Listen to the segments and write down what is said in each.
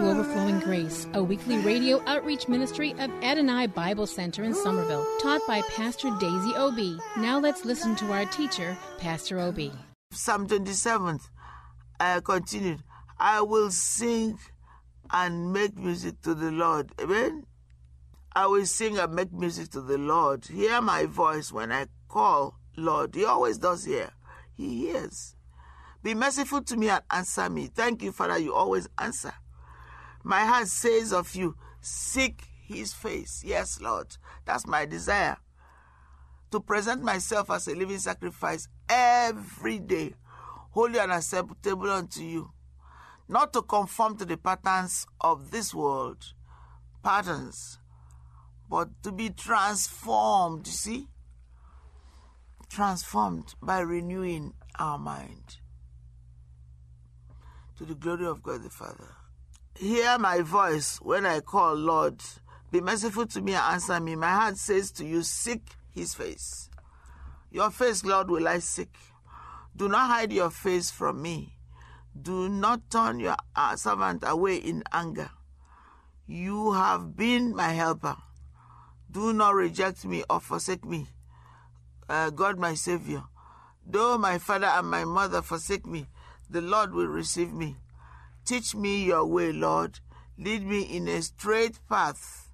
to Overflowing Grace, a weekly radio outreach ministry of Adonai Bible Center in Somerville, taught by Pastor Daisy Obi. Now let's listen to our teacher, Pastor Obi. Psalm 27 uh, continued, I will sing and make music to the Lord. Amen. I will sing and make music to the Lord. Hear my voice when I call, Lord. He always does hear. He hears. Be merciful to me and answer me. Thank you, Father. You always answer. My heart says of you, seek his face. Yes, Lord. That's my desire. To present myself as a living sacrifice every day, holy and acceptable unto you. Not to conform to the patterns of this world, patterns, but to be transformed, you see? Transformed by renewing our mind to the glory of God the Father. Hear my voice when I call, Lord. Be merciful to me and answer me. My heart says to you, Seek his face. Your face, Lord, will I seek. Do not hide your face from me. Do not turn your uh, servant away in anger. You have been my helper. Do not reject me or forsake me. Uh, God, my Savior. Though my father and my mother forsake me, the Lord will receive me. Teach me your way, Lord. Lead me in a straight path.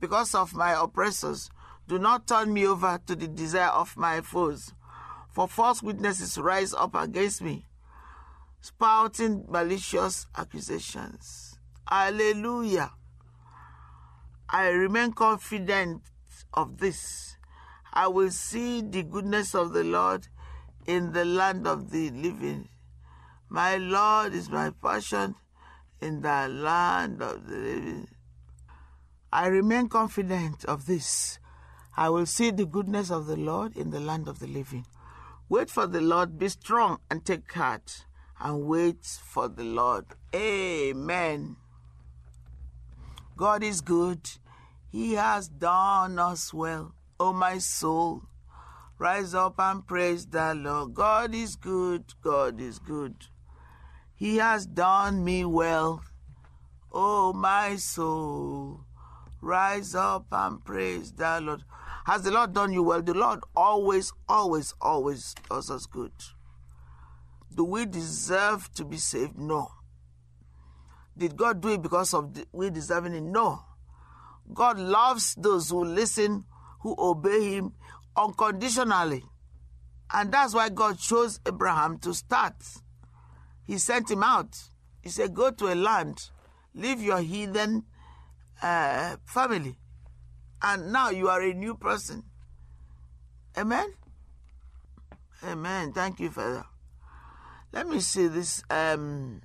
Because of my oppressors, do not turn me over to the desire of my foes. For false witnesses rise up against me, spouting malicious accusations. Hallelujah. I remain confident of this. I will see the goodness of the Lord in the land of the living. My Lord is my portion in the land of the living. I remain confident of this. I will see the goodness of the Lord in the land of the living. Wait for the Lord, be strong and take heart, and wait for the Lord. Amen. God is good. He has done us well. O my soul, rise up and praise the Lord. God is good. God is good. He has done me well. O my soul, rise up and praise the Lord. Has the Lord done you well? The Lord always, always, always does us good. Do we deserve to be saved? No. Did God do it because of the, we deserving it? No. God loves those who listen, who obey Him unconditionally. And that's why God chose Abraham to start. He sent him out. He said, Go to a land, leave your heathen uh, family, and now you are a new person. Amen? Amen. Thank you, Father. Let me see this um,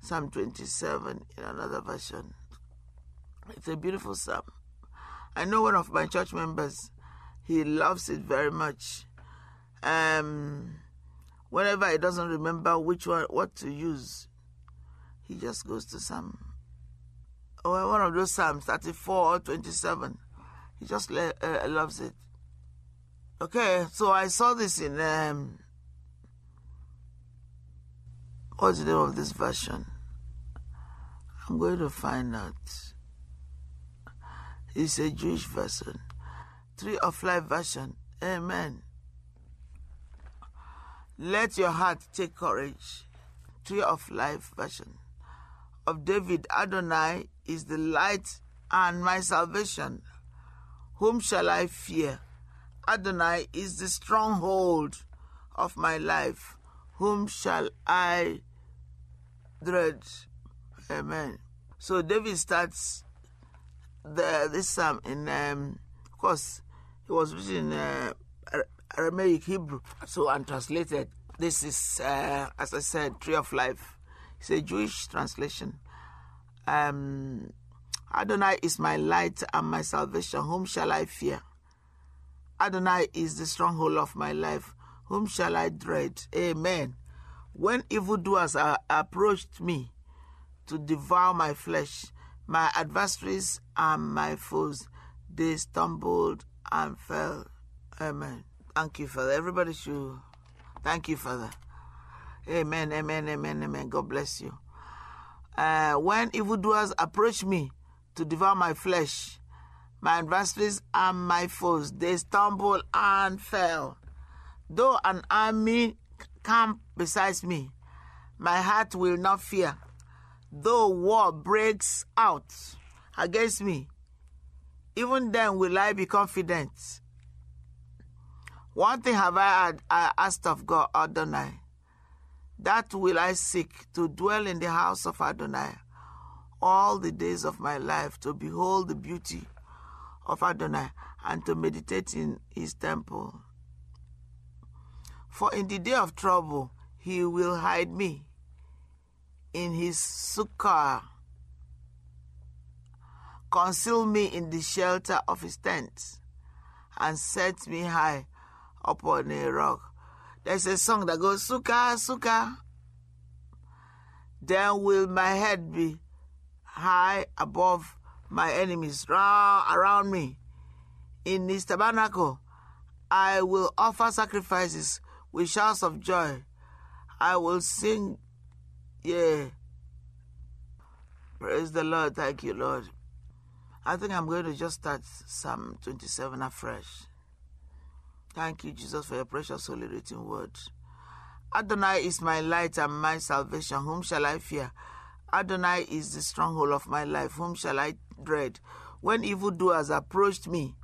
Psalm 27 in another version. It's a beautiful psalm. I know one of my church members, he loves it very much. Um, whenever he doesn't remember which one, what to use, he just goes to Psalm. Or one of those Psalms, 34 or 27. He just le- uh, loves it. Okay, so I saw this in um, what's the name of this version? I'm going to find out. It's a Jewish version. Tree of Life version. Amen. Let your heart take courage. Tree of Life version. Of David Adonai is the light and my salvation. Whom shall I fear? Adonai is the stronghold of my life. Whom shall I dread? Amen. So David starts the this psalm in, um, of course, it was written uh, Aramaic Hebrew, so untranslated. This is, uh, as I said, Tree of Life. It's a Jewish translation. Um, Adonai is my light and my salvation. Whom shall I fear? Adonai is the stronghold of my life. Whom shall I dread? Amen. When evildoers are approached me to devour my flesh, my adversaries and my foes, they stumbled and fell. Amen. Thank you, Father. Everybody should. Thank you, Father. Amen, amen, amen, amen. God bless you. Uh, when evildoers approach me to devour my flesh, my adversaries and my foes, they stumble and fell. Though an army camp beside me, my heart will not fear. Though war breaks out against me, even then will I be confident. One thing have I, I asked of God, Adonai, that will I seek to dwell in the house of Adonai all the days of my life, to behold the beauty of Adonai and to meditate in his temple. For in the day of trouble, he will hide me in his sukkah, conceal me in the shelter of his tent, and set me high upon a rock. There's a song that goes, Suka, Sukkah. Then will my head be high above my enemies round, around me. In his tabernacle, I will offer sacrifices with shouts of joy. I will sing, yeah. Praise the Lord. Thank you, Lord. I think I'm going to just start Psalm 27 afresh. Thank you, Jesus, for your precious holy written word. Adonai is my light and my salvation. Whom shall I fear? Adonai is the stronghold of my life. Whom shall I dread? When evildoers approached me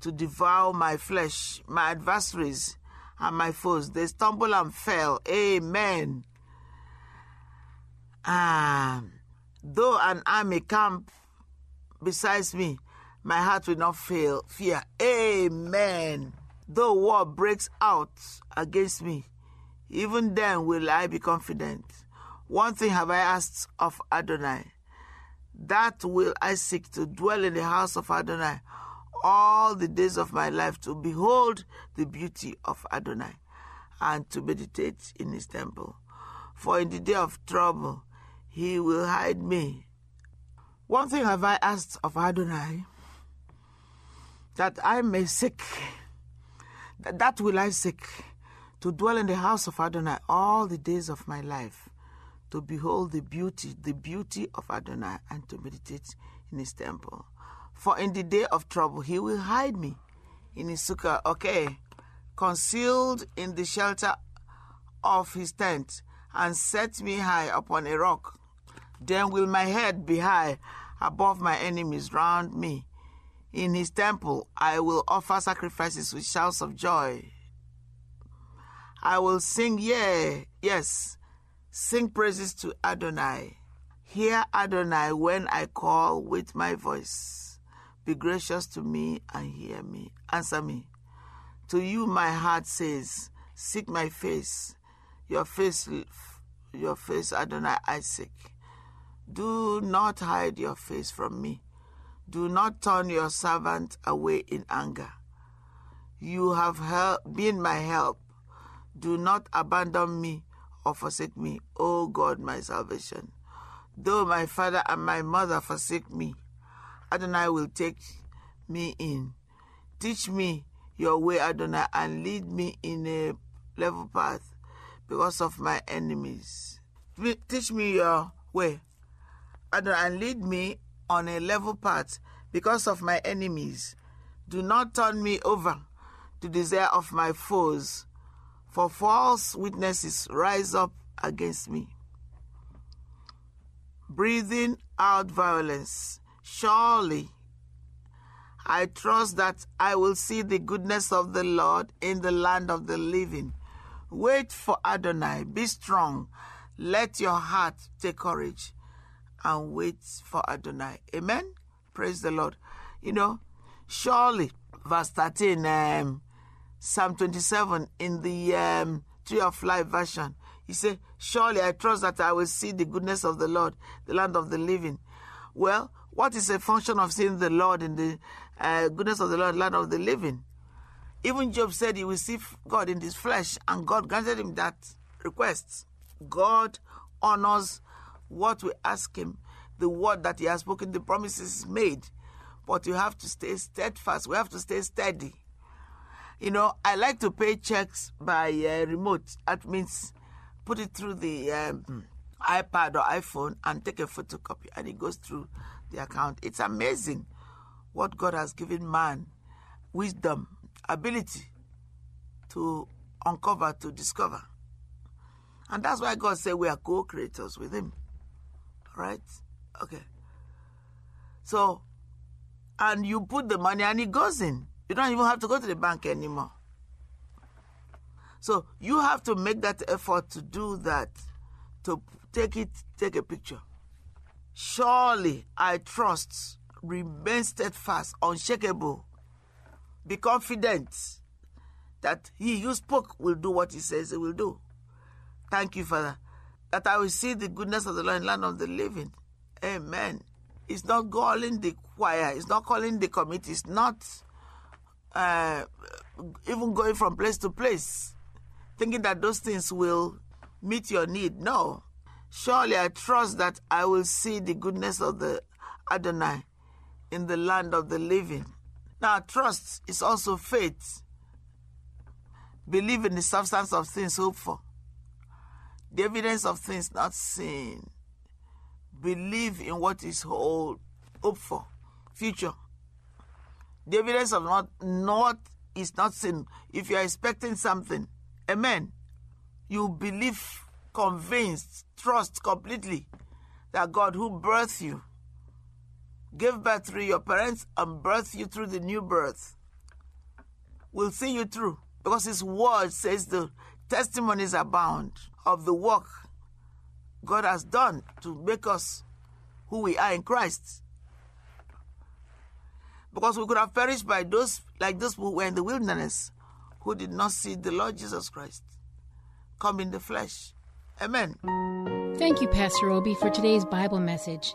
to devour my flesh, my adversaries and my foes, they stumbled and fell. Amen. Um, though an army camp besides me, my heart will not fail fear. Amen. Though war breaks out against me, even then will I be confident. One thing have I asked of Adonai, that will I seek to dwell in the house of Adonai all the days of my life, to behold the beauty of Adonai and to meditate in his temple. For in the day of trouble, he will hide me. One thing have I asked of Adonai, that I may seek, that, will I seek, to dwell in the house of Adonai all the days of my life, to behold the beauty, the beauty of Adonai, and to meditate in his temple. For in the day of trouble, he will hide me in his sukkah. Okay, concealed in the shelter of his tent, and set me high upon a rock. Then will my head be high above my enemies round me. In his temple, I will offer sacrifices with shouts of joy. I will sing, yea, yes, sing praises to Adonai. Hear Adonai when I call with my voice. Be gracious to me and hear me. Answer me. To you my heart says, Seek my face. Your face, your face, Adonai, I seek. Do not hide your face from me. Do not turn your servant away in anger. You have help, been my help. Do not abandon me or forsake me, O God, my salvation. Though my father and my mother forsake me, Adonai will take me in. Teach me your way, Adonai, and lead me in a level path because of my enemies. Teach me your way, Adonai, and lead me on a level path because of my enemies. Do not turn me over to the desire of my foes, for false witnesses rise up against me. Breathing out violence. Surely I trust that I will see the goodness of the Lord in the land of the living. Wait for Adonai. Be strong. Let your heart take courage. And wait for Adonai. Amen. Praise the Lord. You know, surely, verse 13, um, Psalm 27 in the um, Tree of Life version, he said, Surely I trust that I will see the goodness of the Lord, the land of the living. Well, what is a function of seeing the Lord in the uh, goodness of the Lord, land of the living? Even Job said he will see God in his flesh, and God granted him that request. God honors what we ask him, the word that he has spoken, the promises made. But you have to stay steadfast. We have to stay steady. You know, I like to pay checks by uh, remote. That means put it through the um, iPad or iPhone and take a photocopy, and it goes through the account. It's amazing what God has given man wisdom, ability to uncover, to discover. And that's why God said we are co creators with Him. Right? Okay. So, and you put the money and it goes in. You don't even have to go to the bank anymore. So you have to make that effort to do that, to take it, take a picture. Surely I trust, remain steadfast, unshakable, be confident that he you spoke will do what he says he will do. Thank you, Father, that I will see the goodness of the Lord in the land of the living. Amen. It's not calling the choir, it's not calling the committee, it's not uh, even going from place to place, thinking that those things will meet your need. No. Surely I trust that I will see the goodness of the Adonai in the land of the living. Now, trust is also faith. Believe in the substance of things hoped for, the evidence of things not seen. Believe in what is hoped for, future. The evidence of not not is not seen. If you are expecting something, amen. You believe, convinced, trust completely that God who birthed you, gave birth through your parents, and birthed you through the new birth, will see you through. Because His word says the testimonies abound of the work God has done to make us who we are in Christ. Because we could have perished by those like those who were in the wilderness who did not see the Lord Jesus Christ come in the flesh. Amen. Thank you, Pastor Obi, for today's Bible message.